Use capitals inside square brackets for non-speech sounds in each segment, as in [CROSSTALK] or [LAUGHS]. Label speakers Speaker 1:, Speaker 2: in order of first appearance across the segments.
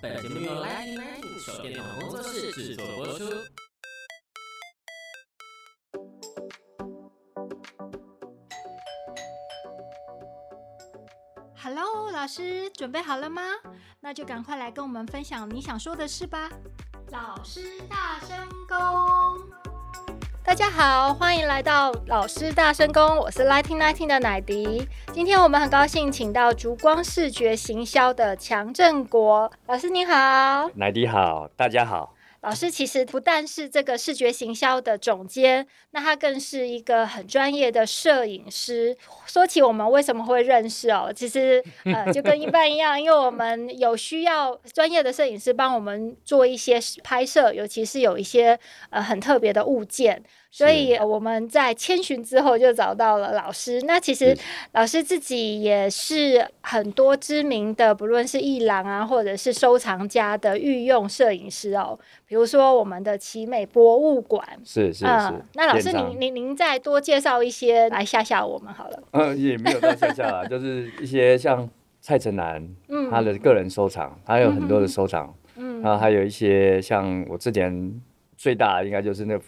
Speaker 1: 本节目由 Lightning Lightning 手电筒工作室制作播出。
Speaker 2: Hello，老师，准备好了吗？那就赶快来跟我们分享你想说的事吧。老师大声公。大家好，欢迎来到老师大声公，我是 Lighting Lighting 的奶迪。今天我们很高兴请到烛光视觉行销的强振国老师，您好。
Speaker 3: 奶迪好，大家好。
Speaker 2: 老师其实不但是这个视觉行销的总监，那他更是一个很专业的摄影师。说起我们为什么会认识哦，其实呃就跟一般一样，因为我们有需要专业的摄影师帮我们做一些拍摄，尤其是有一些呃很特别的物件。所以我们在千寻之后就找到了老师。那其实老师自己也是很多知名的，不论是艺廊啊，或者是收藏家的御用摄影师哦。比如说我们的奇美博物馆，
Speaker 3: 是是是。
Speaker 2: 嗯、那老师您您您再多介绍一些来吓吓我们好了。
Speaker 3: 嗯，也没有到吓吓啦，就是一些像蔡成南，[LAUGHS] 嗯，他的个人收藏，他有很多的收藏，嗯，然后还有一些像我之前最大的应该就是那个。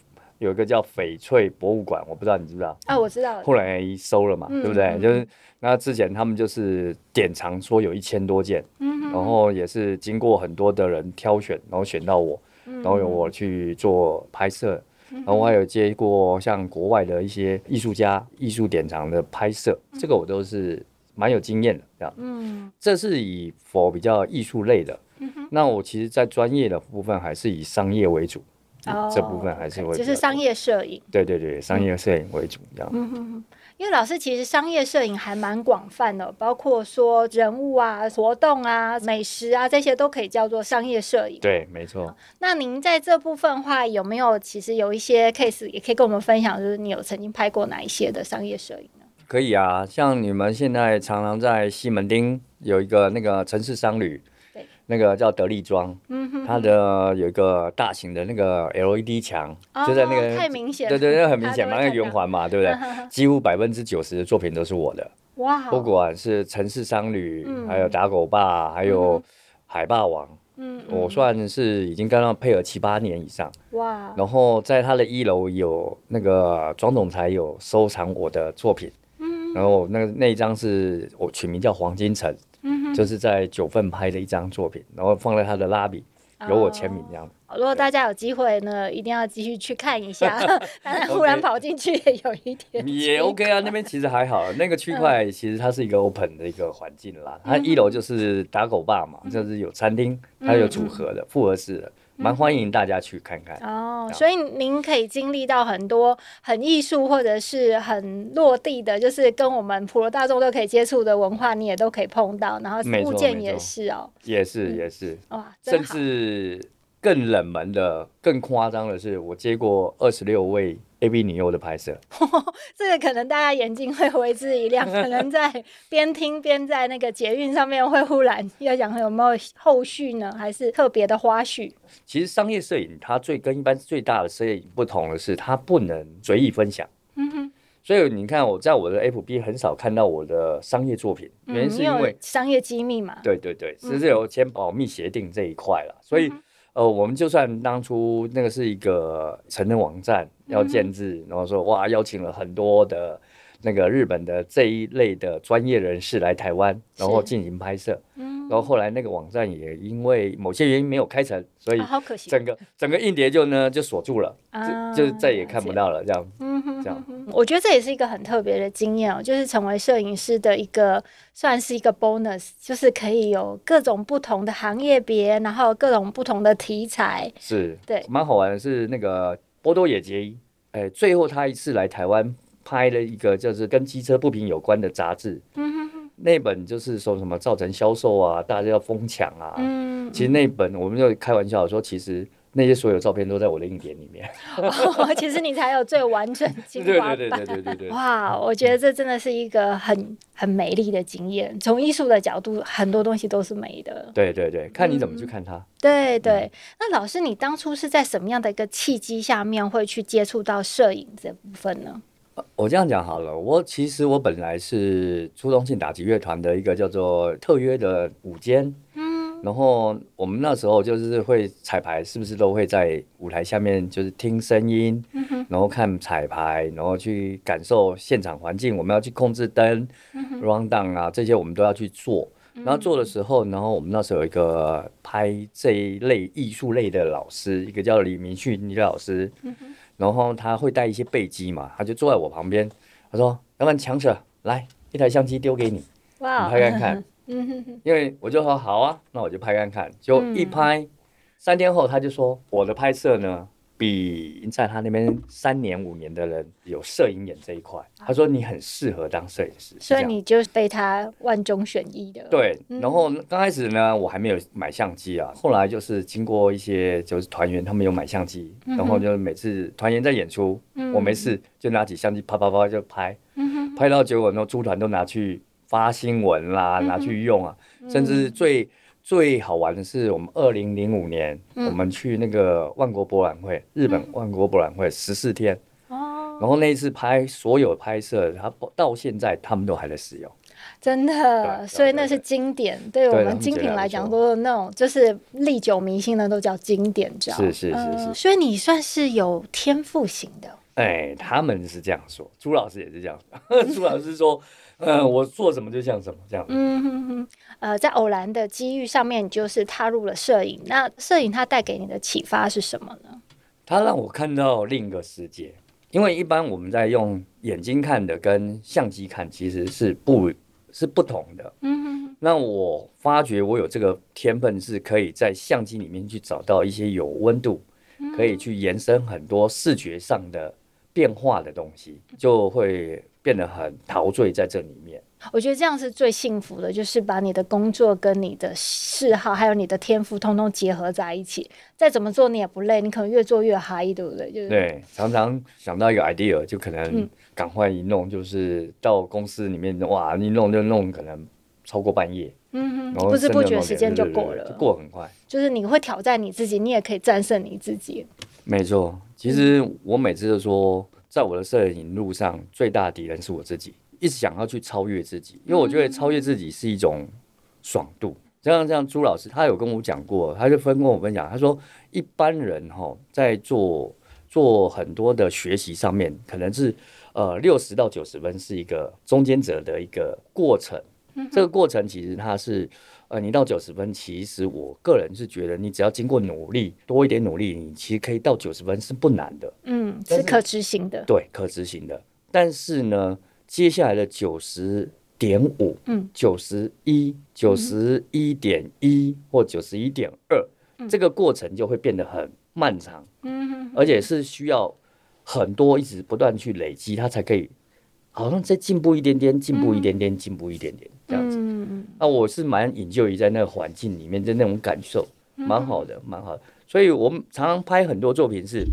Speaker 3: 有一个叫翡翠博物馆，我不知道你知不知道？
Speaker 2: 啊，我知道。
Speaker 3: 后来收了嘛，嗯、对不对？嗯、就是那之前他们就是典藏说有一千多件，嗯、然后也是经过很多的人挑选，然后选到我，然后由我去做拍摄，嗯、然后我还有接过像国外的一些艺术家艺术典藏的拍摄，这个我都是蛮有经验的，这样。嗯，这是以 for 比较艺术类的。嗯、那我其实，在专业的部分还是以商业为主。嗯、这部分还是会
Speaker 2: 就是商业摄影。
Speaker 3: 对对对，商业摄影为主，这样。嗯哼
Speaker 2: 哼。因为老师其实商业摄影还蛮广泛的，包括说人物啊、活动啊、美食啊这些都可以叫做商业摄影。
Speaker 3: 对，没错。
Speaker 2: 那您在这部分的话，有没有其实有一些 case 也可以跟我们分享，就是你有曾经拍过哪一些的商业摄影呢？
Speaker 3: 可以啊，像你们现在常常在西门町有一个那个城市商旅。那个叫德力庄，嗯、哼哼它的有一个大型的那个 LED 墙，哦、就在那个
Speaker 2: 太明显，
Speaker 3: 对对，那很明显嘛，[LAUGHS] 那个圆环嘛，对不对？[LAUGHS] 几乎百分之九十的作品都是我的，哇！不管是城市商旅，嗯、还有打狗爸，还有海霸王，嗯，我算是已经跟他配合七八年以上，哇！然后在他的一楼有那个庄总裁有收藏我的作品，嗯，然后那那一张是我取名叫黄金城。就是在九份拍的一张作品，然后放在他的拉比，有我签名这样。
Speaker 2: Oh, 对如果大家有机会呢，一定要继续去看一下。[LAUGHS] 当然忽然跑进去也有一点。
Speaker 3: 也 OK 啊，那边其实还好，那个区块其实它是一个 open 的一个环境啦。它一楼就是打狗爸嘛，就是有餐厅，它有组合的复合式的。蛮欢迎大家去看看
Speaker 2: 哦，所以您可以经历到很多很艺术或者是很落地的，就是跟我们普罗大众都可以接触的文化，你也都可以碰到。然后物件也是哦，
Speaker 3: 也是也是哇，甚至更冷门的、更夸张的是，我接过二十六位。AV 女优的拍摄，[LAUGHS]
Speaker 2: 这个可能大家眼睛会为之一亮，可能在边听边在那个捷运上面会忽然要讲有没有后续呢？还是特别的花絮？
Speaker 3: 其实商业摄影它最跟一般最大的摄影不同的是，它不能随意分享。嗯哼，所以你看我在我的 FB 很少看到我的商业作品，原因是因为
Speaker 2: 商业机密嘛。
Speaker 3: 对对对，只是有签保密协定这一块了，所以。呃，我们就算当初那个是一个成人网站要建制，嗯、然后说哇，邀请了很多的那个日本的这一类的专业人士来台湾，然后进行拍摄。嗯，然后后来那个网站也因为某些原因没有开成，所以整个、啊、整个硬碟就呢就锁住了，啊、就就再也看不到了这样。嗯哼，这样。
Speaker 2: 我觉得这也是一个很特别的经验哦，就是成为摄影师的一个算是一个 bonus，就是可以有各种不同的行业别，然后各种不同的题材。
Speaker 3: 是，对，蛮好玩的是那个波多野结衣，哎，最后他一次来台湾拍了一个就是跟机车不平有关的杂志。嗯哼哼，那本就是说什么造成销售啊，大家要疯抢啊。嗯，其实那本我们就开玩笑说，其实。那些所有照片都在我的硬碟里面。
Speaker 2: 哦，其实你才有最完整精华版。[LAUGHS] 对对对对对对。哇，我觉得这真的是一个很很美丽的经验。从艺术的角度，很多东西都是美的。
Speaker 3: 对对对，看你怎么去看它。
Speaker 2: 嗯、对对，那老师，你当初是在什么样的一个契机下面会去接触到摄影这部分呢？
Speaker 3: 我这样讲好了，我其实我本来是初中性打击乐团的一个叫做特约的舞监，嗯，然后我们那时候就是会彩排，是不是都会在舞台下面就是听声音，嗯哼，然后看彩排，然后去感受现场环境，我们要去控制灯、嗯、run down 啊这些我们都要去做。然后做的时候，然后我们那时候有一个拍这一类艺术类的老师，一个叫李明旭李老师。嗯然后他会带一些备机嘛，他就坐在我旁边，他说：“要不然强者来一台相机丢给你，你拍看看。”因为我就说好啊，那我就拍看看，就一拍，嗯、三天后他就说我的拍摄呢。比在他那边三年五年的人有摄影眼这一块，他说你很适合当摄影师，
Speaker 2: 所以你就被他万中选一的。
Speaker 3: 对，然后刚开始呢，我还没有买相机啊，后来就是经过一些就是团员他们有买相机，然后就每次团员在演出，我没事就拿起相机啪啪啪就拍，拍到结果那猪团都拿去发新闻啦，拿去用啊，甚至最。最好玩的是，我们二零零五年，嗯、我们去那个万国博览会，日本万国博览会十四天，哦、然后那一次拍所有拍摄，他到现在他们都还在使用，
Speaker 2: 真的，所以那是经典，对，对我们精品来讲，都是那种就是历久弥新的，都叫经典，知道吗？是是是是、呃，所以你算是有天赋型的，
Speaker 3: 哎，他们是这样说，朱老师也是这样说，[LAUGHS] 朱老师说。嗯，我做什么就像什么这样。嗯
Speaker 2: 哼哼，呃，在偶然的机遇上面，就是踏入了摄影。那摄影它带给你的启发是什么呢？
Speaker 3: 它让我看到另一个世界。因为一般我们在用眼睛看的跟相机看其实是不，是不同的。嗯哼。那我发觉我有这个天分，是可以在相机里面去找到一些有温度，可以去延伸很多视觉上的变化的东西，就会。变得很陶醉在这里面，
Speaker 2: 我觉得这样是最幸福的，就是把你的工作跟你的嗜好还有你的天赋通通结合在一起。再怎么做你也不累，你可能越做越嗨，对不对？就是
Speaker 3: 对，常常想到一个 idea 就可能赶快一弄，就是到公司里面哇，一弄就弄，可能超过半夜。嗯哼，
Speaker 2: 不知不觉时间就过了，
Speaker 3: 就过很快。
Speaker 2: 就是你会挑战你自己，你也可以战胜你自己。
Speaker 3: 没错，其实我每次都说。在我的摄影路上，最大的敌人是我自己，一直想要去超越自己，因为我觉得超越自己是一种爽度。像这样，朱老师他有跟我讲过，他就分跟我分享，他说一般人哈在做做很多的学习上面，可能是呃六十到九十分是一个中间者的一个过程，这个过程其实它是。呃，你到九十分，其实我个人是觉得，你只要经过努力，多一点努力，你其实可以到九十分是不难的。
Speaker 2: 嗯，是可执行的。
Speaker 3: 对，可执行的。但是呢，接下来的九十点五，嗯，九十一、九十一点一或九十一点二，这个过程就会变得很漫长。嗯哼，而且是需要很多一直不断去累积，它才可以。好像再进步一点点，进步一点点，进步一点点，这样子。嗯那我是蛮引咎于在那个环境里面的那种感受，蛮好的，蛮好的。所以我们常常拍很多作品是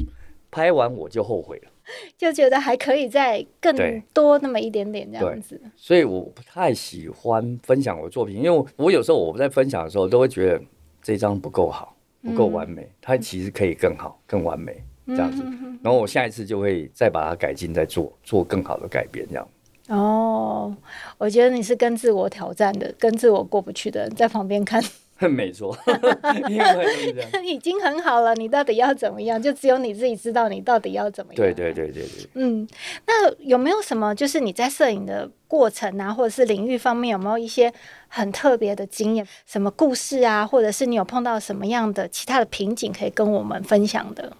Speaker 3: 拍完我就后悔了，[LAUGHS]
Speaker 2: 就觉得还可以再更多那么一点点这样子。
Speaker 3: 所以我不太喜欢分享我的作品，因为我有时候我在分享的时候都会觉得这张不够好，不够完美，它其实可以更好、更完美。这样子，然后我下一次就会再把它改进，再做做更好的改变，这样。
Speaker 2: 哦，我觉得你是跟自我挑战的，跟自我过不去的人，在旁边看。[LAUGHS]
Speaker 3: 没错，[LAUGHS]
Speaker 2: 已经很好了。你到底要怎么样？就只有你自己知道你到底要怎么样。
Speaker 3: 对对对对对。
Speaker 2: 嗯，那有没有什么，就是你在摄影的过程啊，或者是领域方面，有没有一些很特别的经验？什么故事啊，或者是你有碰到什么样的其他的瓶颈，可以跟我们分享的？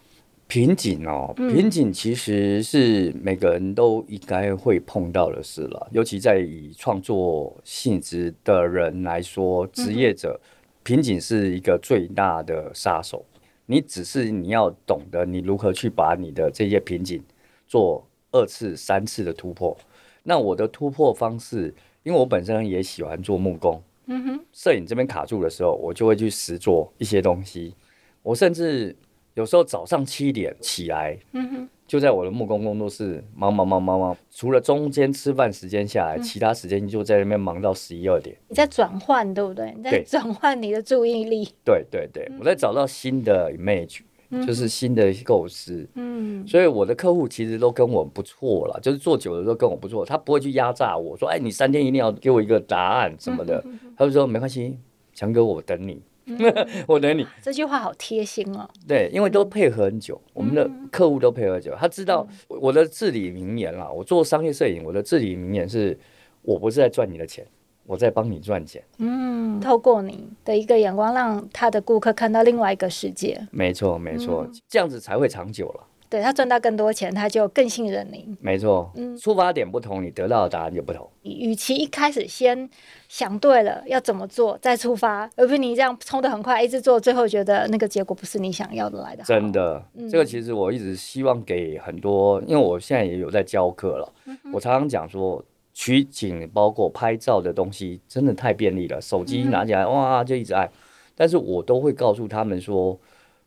Speaker 3: 瓶颈哦，瓶颈其实是每个人都应该会碰到的事了，尤其在以创作性质的人来说，职业者，瓶颈是一个最大的杀手。你只是你要懂得你如何去把你的这些瓶颈做二次、三次的突破。那我的突破方式，因为我本身也喜欢做木工，嗯哼，摄影这边卡住的时候，我就会去实做一些东西。我甚至。有时候早上七点起来，嗯哼，就在我的木工工作室忙忙忙忙忙，除了中间吃饭时间下来，嗯、其他时间就在那边忙到十一二点。
Speaker 2: 你在转换，对不对？你在转换你的注意力。
Speaker 3: 对对对，嗯、我在找到新的 image，就是新的构思。嗯，所以我的客户其实都跟我不错了，就是做久了都跟我不错，他不会去压榨我说，哎，你三天一定要给我一个答案什么的，他就说没关系，强哥我等你。[LAUGHS] 我等你，
Speaker 2: 这句话好贴心哦。
Speaker 3: 对，因为都配合很久，我们的客户都配合很久，他知道我的至理名言啦。我做商业摄影，我的至理名言是：我不是在赚你的钱，我在帮你赚钱。
Speaker 2: 嗯，透过你的一个眼光，让他的顾客看到另外一个世界。
Speaker 3: 没错，没错，这样子才会长久了。
Speaker 2: 对，他赚到更多钱，他就更信任你。
Speaker 3: 没错，嗯，出发点不同，你得到的答案就不同。
Speaker 2: 与其一开始先想对了要怎么做再出发，而不是你这样冲的很快，一直做，最后觉得那个结果不是你想要的来的。
Speaker 3: 真的，嗯、这个其实我一直希望给很多，因为我现在也有在教课了。嗯、我常常讲说，取景包括拍照的东西真的太便利了，手机拿起来、嗯、哇就一直按，但是我都会告诉他们说。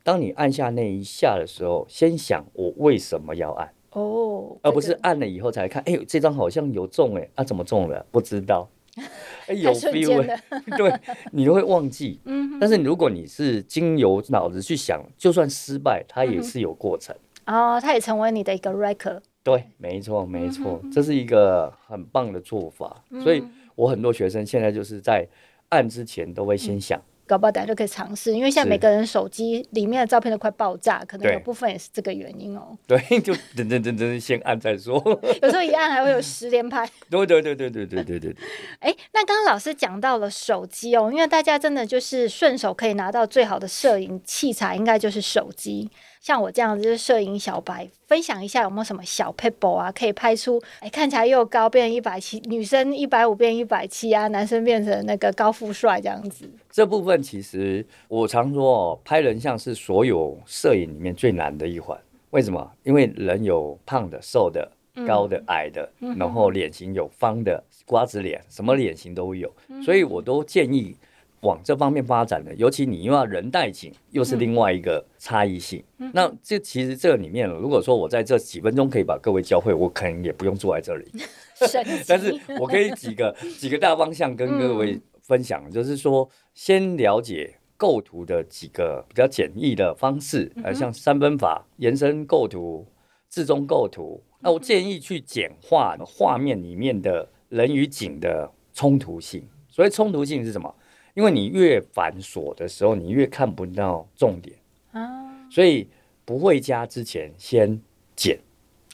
Speaker 3: 当你按下那一下的时候，先想我为什么要按哦，而不是按了以后才看。哎呦，这张好像有中哎，啊怎么中了？不知道。[LAUGHS] 哎，有 feel，[LAUGHS] 对，你都会忘记。[LAUGHS] 嗯，但是如果你是经由脑子去想，就算失败，它也是有过程。
Speaker 2: 哦，它也成为你的一个 record。
Speaker 3: 对，没错，没错，这是一个很棒的做法。所以我很多学生现在就是在按之前都会先想。
Speaker 2: 搞不好大家就可以尝试，因为现在每个人手机里面的照片都快爆炸，可能有部分也是这个原因哦。[LAUGHS]
Speaker 3: 对，就等等等等，先按再说。
Speaker 2: 有时候一按还会有十连拍。
Speaker 3: 对对对对对对对对。
Speaker 2: 哎，那刚刚老师讲到了手机哦，因为大家真的就是顺手可以拿到最好的摄影器材，应该就是手机。像我这样子就是摄影小白，分享一下有没有什么小撇步啊，可以拍出哎看起来又高变一百七，女生一百五变一百七啊，男生变成那个高富帅这样子。
Speaker 3: 这部分其实我常说哦，拍人像是所有摄影里面最难的一环。为什么？因为人有胖的、瘦的、高的、矮的，嗯、然后脸型有方的、瓜子脸，什么脸型都有，所以我都建议。往这方面发展的，尤其你又要人带景，又是另外一个差异性。嗯、那这其实这里面，如果说我在这几分钟可以把各位教会，我可能也不用坐在这里。[LAUGHS] 但是我可以几个 [LAUGHS] 几个大方向跟各位分享，嗯、就是说先了解构图的几个比较简易的方式，呃、嗯，像三分法、延伸构图、自中构图。那我建议去简化画面里面的人与景的冲突性。所以冲突性是什么？因为你越繁琐的时候，你越看不到重点啊，所以不会加之前先减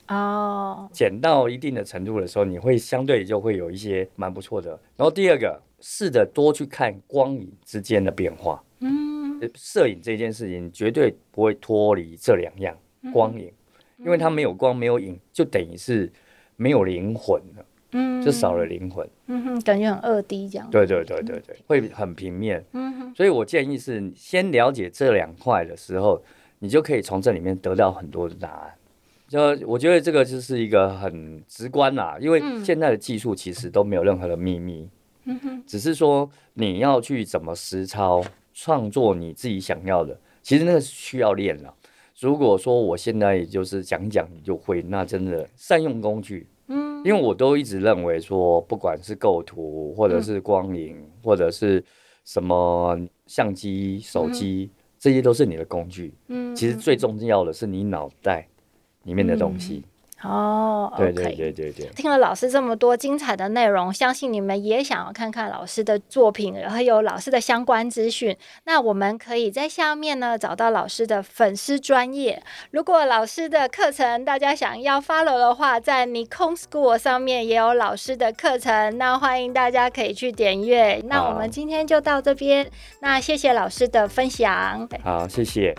Speaker 3: 哦，减到一定的程度的时候，你会相对就会有一些蛮不错的。然后第二个，试着多去看光影之间的变化。嗯，摄影这件事情绝对不会脱离这两样光影，因为它没有光没有影，就等于是没有灵魂了。嗯，就少了灵魂，
Speaker 2: 嗯哼，感觉很二 D 这样。
Speaker 3: 对对对对对，会很平面。嗯哼，所以我建议是先了解这两块的时候，你就可以从这里面得到很多的答案。就我觉得这个就是一个很直观啦，因为现在的技术其实都没有任何的秘密。嗯哼，只是说你要去怎么实操创作你自己想要的，其实那个需要练了。如果说我现在也就是讲讲你就会，那真的善用工具。嗯，因为我都一直认为说，不管是构图，或者是光影，嗯、或者是什么相机、手机，嗯、这些都是你的工具。嗯，其实最重要的是你脑袋里面的东西。嗯哦，对对对对对，
Speaker 2: 听了老师这么多精彩的内容，相信你们也想要看看老师的作品，然后有老师的相关资讯。那我们可以在下面呢找到老师的粉丝专业。如果老师的课程大家想要 follow 的话，在 Nikon School 上面也有老师的课程，那欢迎大家可以去点阅。那我们今天就到这边，那谢谢老师的分享。
Speaker 3: 好，谢谢。